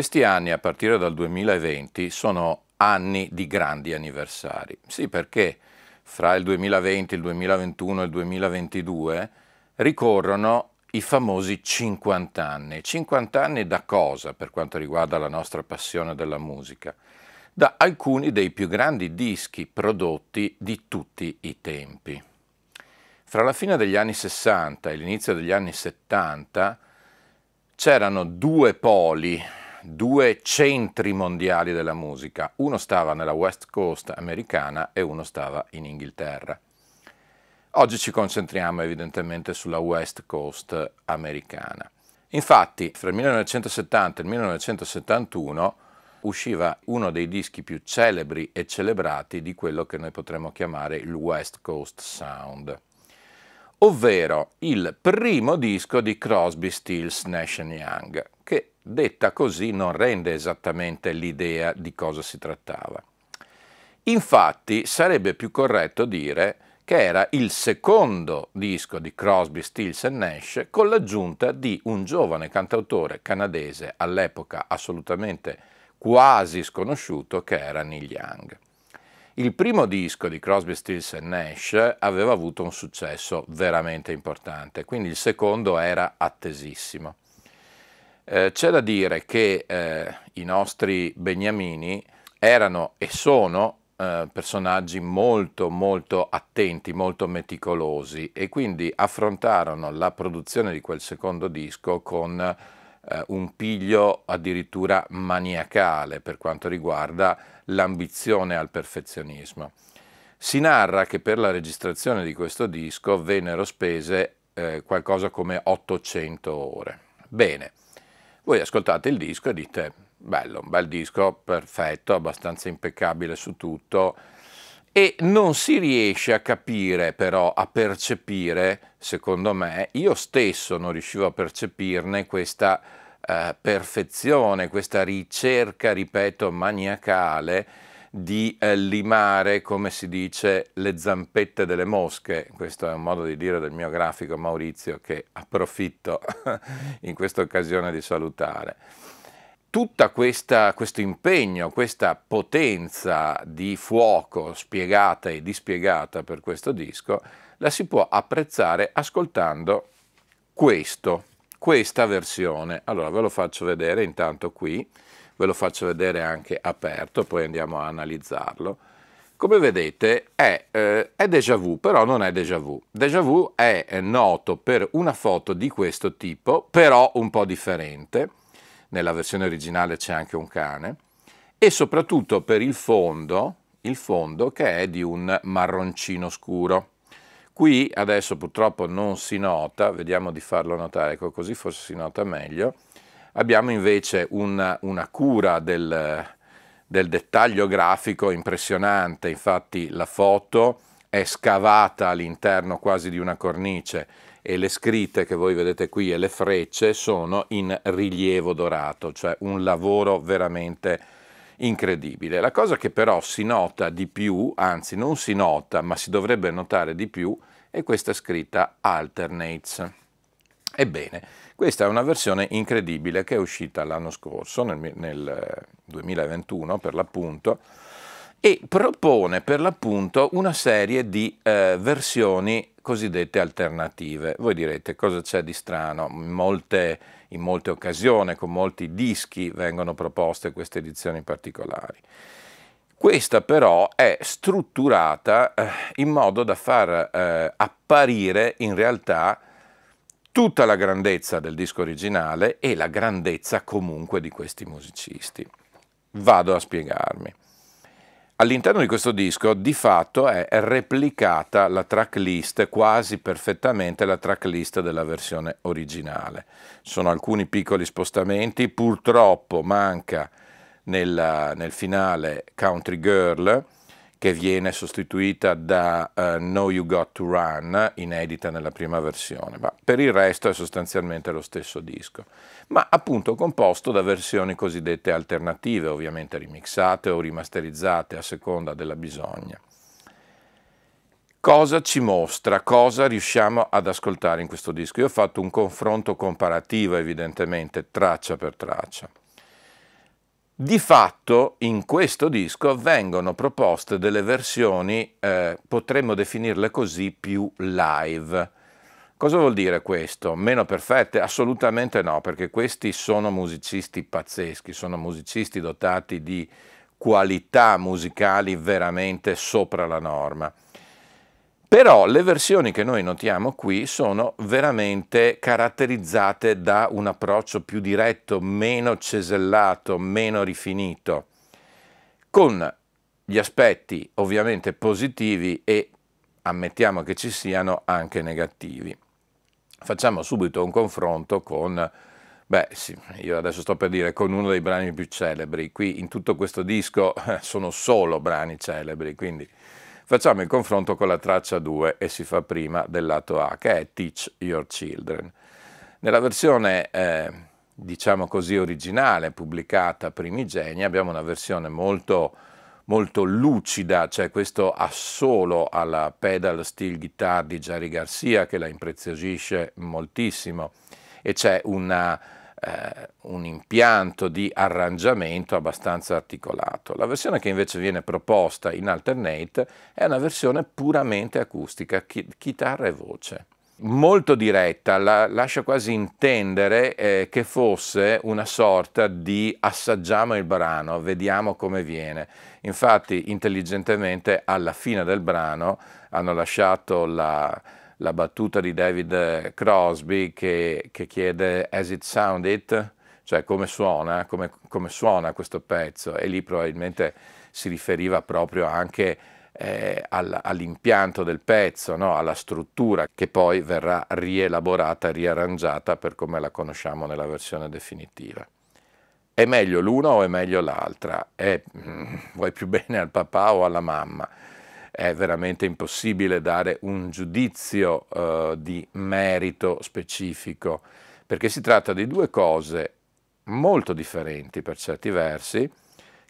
Questi anni, a partire dal 2020, sono anni di grandi anniversari. Sì, perché fra il 2020, il 2021 e il 2022 ricorrono i famosi 50 anni. 50 anni da cosa per quanto riguarda la nostra passione della musica? Da alcuni dei più grandi dischi prodotti di tutti i tempi. Fra la fine degli anni 60 e l'inizio degli anni 70 c'erano due poli due centri mondiali della musica, uno stava nella West Coast americana e uno stava in Inghilterra. Oggi ci concentriamo evidentemente sulla West Coast americana. Infatti, fra il 1970 e il 1971 usciva uno dei dischi più celebri e celebrati di quello che noi potremmo chiamare il West Coast Sound, ovvero il primo disco di Crosby, Stills, Nash Young, detta così non rende esattamente l'idea di cosa si trattava. Infatti sarebbe più corretto dire che era il secondo disco di Crosby, Stills e Nash con l'aggiunta di un giovane cantautore canadese all'epoca assolutamente quasi sconosciuto che era Neil Young. Il primo disco di Crosby, Stills e Nash aveva avuto un successo veramente importante, quindi il secondo era attesissimo. Eh, c'è da dire che eh, i nostri beniamini erano e sono eh, personaggi molto molto attenti, molto meticolosi e quindi affrontarono la produzione di quel secondo disco con eh, un piglio addirittura maniacale per quanto riguarda l'ambizione al perfezionismo. Si narra che per la registrazione di questo disco vennero spese eh, qualcosa come 800 ore. Bene, voi ascoltate il disco e dite, bello, un bel disco, perfetto, abbastanza impeccabile su tutto, e non si riesce a capire però, a percepire, secondo me, io stesso non riuscivo a percepirne questa eh, perfezione, questa ricerca, ripeto, maniacale di eh, limare, come si dice, le zampette delle mosche. Questo è un modo di dire del mio grafico Maurizio che approfitto in questa occasione di salutare. Questa, questo impegno, questa potenza di fuoco spiegata e dispiegata per questo disco, la si può apprezzare ascoltando questo, questa versione. Allora ve lo faccio vedere intanto qui ve lo faccio vedere anche aperto, poi andiamo a analizzarlo. Come vedete è, eh, è déjà vu, però non è déjà vu. Déjà vu è noto per una foto di questo tipo, però un po' differente. Nella versione originale c'è anche un cane. E soprattutto per il fondo, il fondo che è di un marroncino scuro. Qui adesso purtroppo non si nota, vediamo di farlo notare, ecco così forse si nota meglio Abbiamo invece una, una cura del, del dettaglio grafico impressionante, infatti la foto è scavata all'interno quasi di una cornice e le scritte che voi vedete qui e le frecce sono in rilievo dorato, cioè un lavoro veramente incredibile. La cosa che però si nota di più, anzi non si nota, ma si dovrebbe notare di più, è questa scritta alternates. Ebbene, questa è una versione incredibile che è uscita l'anno scorso, nel, nel 2021 per l'appunto, e propone per l'appunto una serie di eh, versioni cosiddette alternative. Voi direte cosa c'è di strano? In molte, in molte occasioni, con molti dischi vengono proposte queste edizioni particolari. Questa però è strutturata eh, in modo da far eh, apparire in realtà tutta la grandezza del disco originale e la grandezza comunque di questi musicisti. Vado a spiegarmi. All'interno di questo disco di fatto è replicata la tracklist, quasi perfettamente la tracklist della versione originale. Sono alcuni piccoli spostamenti, purtroppo manca nel, nel finale Country Girl, che viene sostituita da uh, No You Got to Run, inedita nella prima versione, ma per il resto è sostanzialmente lo stesso disco, ma appunto composto da versioni cosiddette alternative, ovviamente remixate o rimasterizzate a seconda della bisogna. Cosa ci mostra, cosa riusciamo ad ascoltare in questo disco? Io ho fatto un confronto comparativo evidentemente traccia per traccia. Di fatto in questo disco vengono proposte delle versioni, eh, potremmo definirle così, più live. Cosa vuol dire questo? Meno perfette? Assolutamente no, perché questi sono musicisti pazzeschi, sono musicisti dotati di qualità musicali veramente sopra la norma. Però le versioni che noi notiamo qui sono veramente caratterizzate da un approccio più diretto, meno cesellato, meno rifinito, con gli aspetti ovviamente positivi e ammettiamo che ci siano anche negativi. Facciamo subito un confronto con, beh sì, io adesso sto per dire con uno dei brani più celebri, qui in tutto questo disco sono solo brani celebri, quindi Facciamo il confronto con la traccia 2 e si fa prima del lato A, che è Teach Your Children. Nella versione, eh, diciamo così, originale, pubblicata primigenia, abbiamo una versione molto, molto lucida, cioè questo assolo alla pedal steel guitar di Jerry Garcia che la impreziosisce moltissimo e c'è una eh, un impianto di arrangiamento abbastanza articolato. La versione che invece viene proposta in alternate è una versione puramente acustica, chi- chitarra e voce. Molto diretta, la, lascia quasi intendere eh, che fosse una sorta di assaggiamo il brano, vediamo come viene. Infatti, intelligentemente, alla fine del brano hanno lasciato la, la battuta di David Crosby che, che chiede as it sounded, cioè come suona, come, come, suona questo pezzo e lì probabilmente si riferiva proprio anche eh, all'impianto del pezzo, no? alla struttura che poi verrà rielaborata, riarrangiata per come la conosciamo nella versione definitiva. È meglio l'una o è meglio l'altra? È, mm, vuoi più bene al papà o alla mamma? È veramente impossibile dare un giudizio uh, di merito specifico, perché si tratta di due cose molto differenti per certi versi,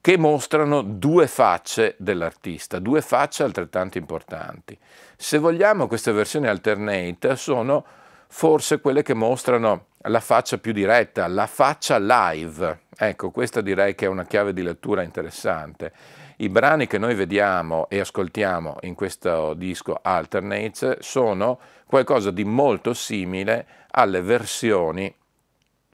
che mostrano due facce dell'artista, due facce altrettanto importanti. Se vogliamo, queste versioni alternate sono forse quelle che mostrano la faccia più diretta, la faccia live. Ecco, questa direi che è una chiave di lettura interessante i brani che noi vediamo e ascoltiamo in questo disco Alternates sono qualcosa di molto simile alle versioni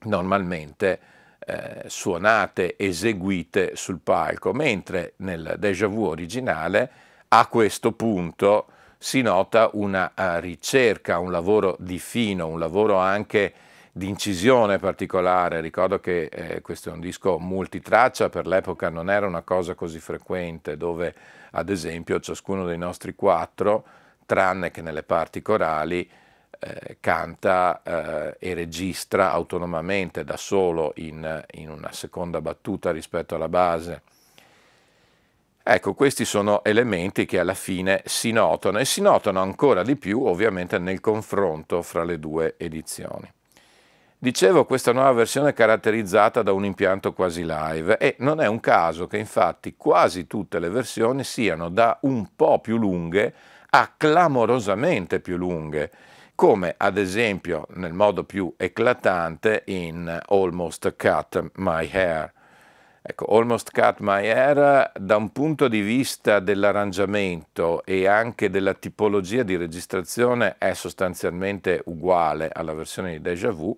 normalmente eh, suonate, eseguite sul palco, mentre nel déjà vu originale a questo punto si nota una uh, ricerca, un lavoro di fino, un lavoro anche di incisione particolare. Ricordo che eh, questo è un disco multitraccia, per l'epoca non era una cosa così frequente, dove ad esempio ciascuno dei nostri quattro, tranne che nelle parti corali, eh, canta eh, e registra autonomamente da solo in, in una seconda battuta rispetto alla base. Ecco, questi sono elementi che alla fine si notano e si notano ancora di più ovviamente nel confronto fra le due edizioni. Dicevo, questa nuova versione è caratterizzata da un impianto quasi live e non è un caso che infatti quasi tutte le versioni siano da un po' più lunghe a clamorosamente più lunghe, come ad esempio nel modo più eclatante in Almost Cut My Hair. Ecco, Almost Cut My Hair da un punto di vista dell'arrangiamento e anche della tipologia di registrazione è sostanzialmente uguale alla versione di Deja Vu,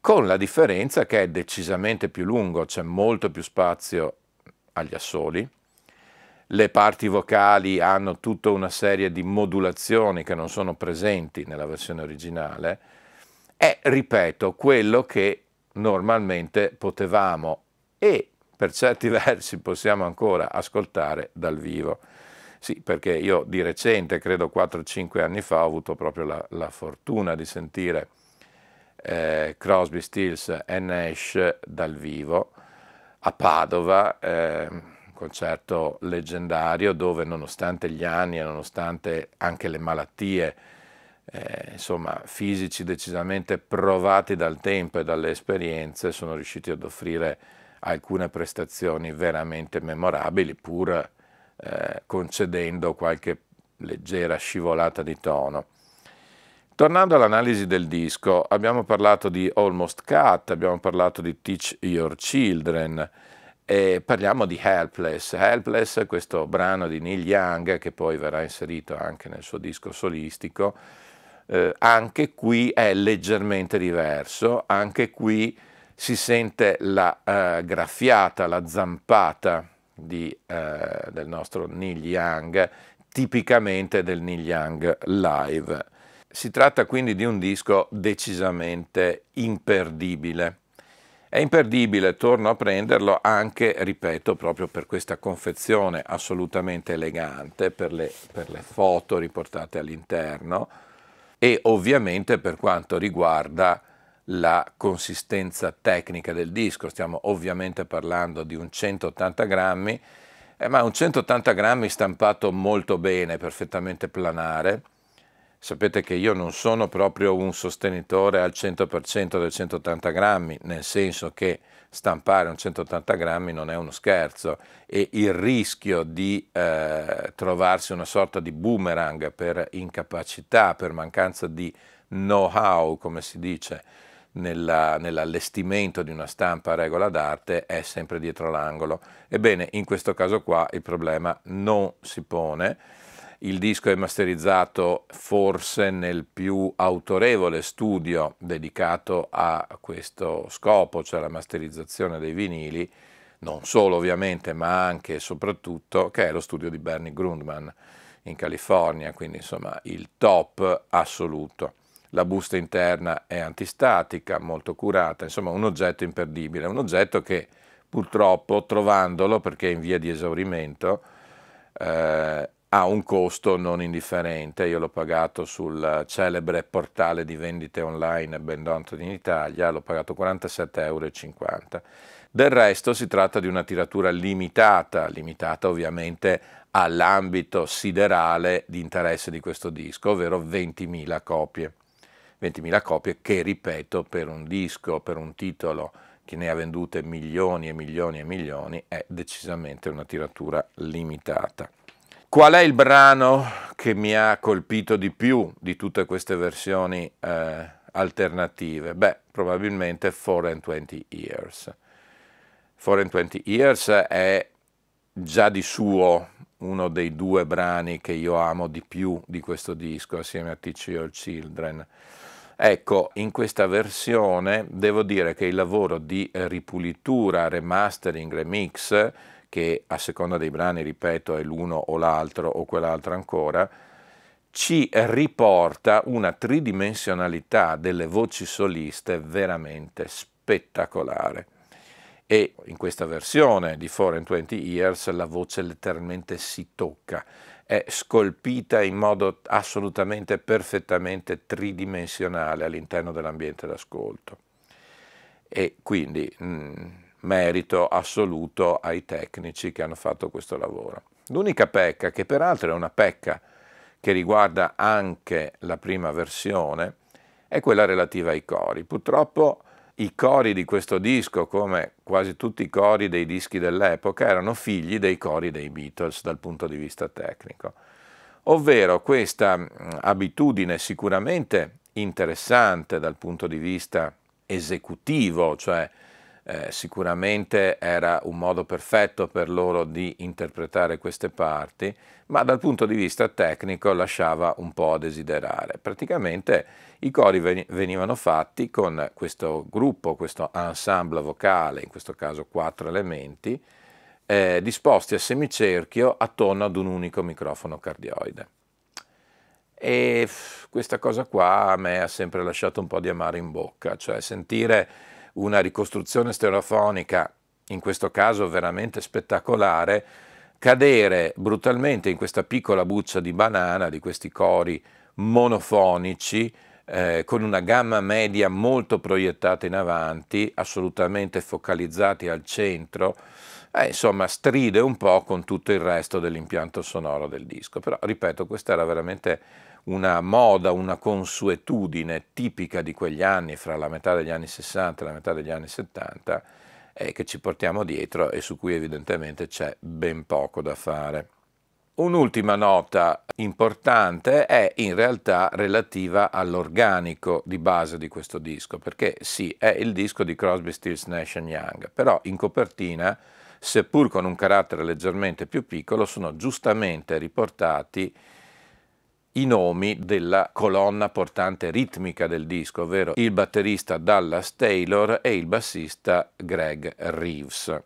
con la differenza che è decisamente più lungo, c'è molto più spazio agli assoli, le parti vocali hanno tutta una serie di modulazioni che non sono presenti nella versione originale è, ripeto, quello che normalmente potevamo e per certi versi possiamo ancora ascoltare dal vivo. Sì, perché io di recente, credo 4-5 anni fa, ho avuto proprio la, la fortuna di sentire eh, Crosby, Stills e Nash dal vivo a Padova, eh, un concerto leggendario dove nonostante gli anni e nonostante anche le malattie, eh, insomma, fisici decisamente provati dal tempo e dalle esperienze, sono riusciti ad offrire alcune prestazioni veramente memorabili, pur eh, concedendo qualche leggera scivolata di tono. Tornando all'analisi del disco, abbiamo parlato di Almost Cut, abbiamo parlato di Teach Your Children e parliamo di Helpless. Helpless, questo brano di Neil Young che poi verrà inserito anche nel suo disco solistico, eh, anche qui è leggermente diverso, anche qui si sente la eh, graffiata, la zampata di, eh, del nostro Neil Young, tipicamente del Neil Young live. Si tratta quindi di un disco decisamente imperdibile. È imperdibile, torno a prenderlo anche, ripeto, proprio per questa confezione assolutamente elegante, per le, per le foto riportate all'interno e ovviamente per quanto riguarda la consistenza tecnica del disco. Stiamo ovviamente parlando di un 180 grammi, eh, ma un 180 grammi stampato molto bene, perfettamente planare. Sapete che io non sono proprio un sostenitore al 100% del 180 grammi, nel senso che stampare un 180 grammi non è uno scherzo e il rischio di eh, trovarsi una sorta di boomerang per incapacità, per mancanza di know-how, come si dice, nella, nell'allestimento di una stampa a regola d'arte è sempre dietro l'angolo. Ebbene, in questo caso qua il problema non si pone. Il disco è masterizzato forse nel più autorevole studio dedicato a questo scopo, cioè la masterizzazione dei vinili, non solo ovviamente, ma anche e soprattutto, che è lo studio di Bernie Grundman in California, quindi insomma il top assoluto. La busta interna è antistatica, molto curata, insomma un oggetto imperdibile, un oggetto che purtroppo trovandolo, perché è in via di esaurimento, eh, ha un costo non indifferente, io l'ho pagato sul celebre portale di vendite online Bendonto in Italia, l'ho pagato 47,50 euro. Del resto si tratta di una tiratura limitata, limitata ovviamente all'ambito siderale di interesse di questo disco, ovvero 20.000 copie. 20.000 copie che, ripeto, per un disco, per un titolo che ne ha vendute milioni e milioni e milioni, è decisamente una tiratura limitata. Qual è il brano che mi ha colpito di più di tutte queste versioni eh, alternative? Beh, probabilmente 420 Years. 420 Years è già di suo uno dei due brani che io amo di più di questo disco, assieme a Teach Your Children. Ecco, in questa versione devo dire che il lavoro di ripulitura, remastering, remix, che a seconda dei brani, ripeto, è l'uno o l'altro o quell'altro ancora, ci riporta una tridimensionalità delle voci soliste veramente spettacolare. E in questa versione di 420 Years la voce letteralmente si tocca, è scolpita in modo assolutamente perfettamente tridimensionale all'interno dell'ambiente d'ascolto. E quindi mh, mm, merito assoluto ai tecnici che hanno fatto questo lavoro. L'unica pecca, che peraltro è una pecca che riguarda anche la prima versione, è quella relativa ai cori. Purtroppo i cori di questo disco, come quasi tutti i cori dei dischi dell'epoca, erano figli dei cori dei Beatles dal punto di vista tecnico. Ovvero questa abitudine sicuramente interessante dal punto di vista esecutivo, cioè eh, sicuramente era un modo perfetto per loro di interpretare queste parti, ma dal punto di vista tecnico lasciava un po' a desiderare. Praticamente i cori venivano fatti con questo gruppo, questo ensemble vocale, in questo caso quattro elementi, eh, disposti a semicerchio attorno ad un unico microfono cardioide. e questa cosa qua a me ha sempre lasciato un po' di amaro in bocca, cioè sentire una ricostruzione stereofonica, in questo caso veramente spettacolare, cadere brutalmente in questa piccola buccia di banana, di questi cori monofonici, eh, con una gamma media molto proiettata in avanti, assolutamente focalizzati al centro, eh, insomma stride un po' con tutto il resto dell'impianto sonoro del disco. Però, ripeto, questa era veramente una moda, una consuetudine tipica di quegli anni, fra la metà degli anni 60 e la metà degli anni 70, eh, che ci portiamo dietro e su cui evidentemente c'è ben poco da fare. Un'ultima nota importante è in realtà relativa all'organico di base di questo disco, perché sì, è il disco di Crosby, Stills, Nash Young, però in copertina, seppur con un carattere leggermente più piccolo, sono giustamente riportati i nomi della colonna portante ritmica del disco, ovvero il batterista Dallas Taylor e il bassista Greg Reeves.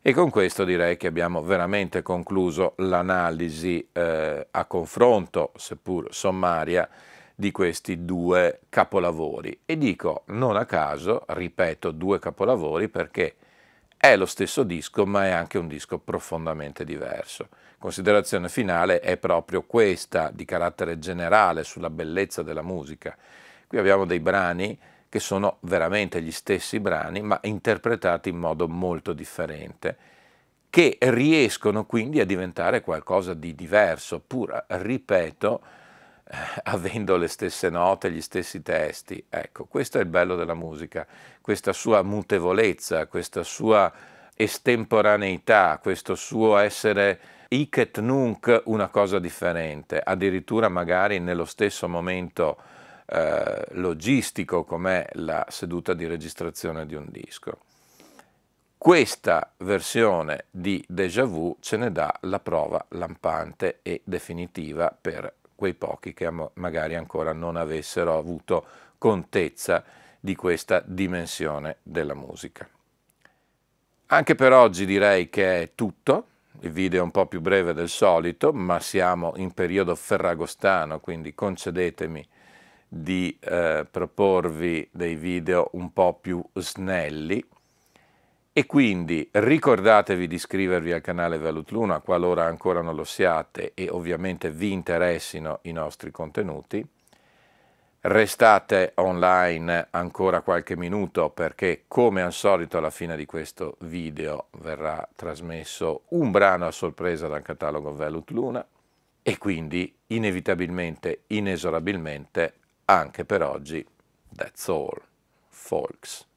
E con questo direi che abbiamo veramente concluso l'analisi eh, a confronto, seppur sommaria, di questi due capolavori. E dico non a caso, ripeto, due capolavori perché è lo stesso disco, ma è anche un disco profondamente diverso. Considerazione finale è proprio questa, di carattere generale, sulla bellezza della musica. Qui abbiamo dei brani che sono veramente gli stessi brani, ma interpretati in modo molto differente, che riescono quindi a diventare qualcosa di diverso, pur, ripeto, eh, avendo le stesse note, gli stessi testi. Ecco, questo è il bello della musica, questa sua mutevolezza, questa sua estemporaneità, questo suo essere hic et nunc una cosa differente, addirittura magari nello stesso momento eh, logistico com'è la seduta di registrazione di un disco. Questa versione di Déjà Vu ce ne dà la prova lampante e definitiva per quei pochi che magari ancora non avessero avuto contezza di questa dimensione della musica. Anche per oggi direi che è tutto, il video è un po' più breve del solito, ma siamo in periodo ferragostano, quindi concedetemi di eh, proporvi dei video un po' più snelli e quindi ricordatevi di iscrivervi al canale Velut Luna qualora ancora non lo siate e ovviamente vi interessino i nostri contenuti. Restate online ancora qualche minuto perché come al solito alla fine di questo video verrà trasmesso un brano a sorpresa dal catalogo Velut Luna e quindi inevitabilmente, inesorabilmente anche per oggi. That's all, folks.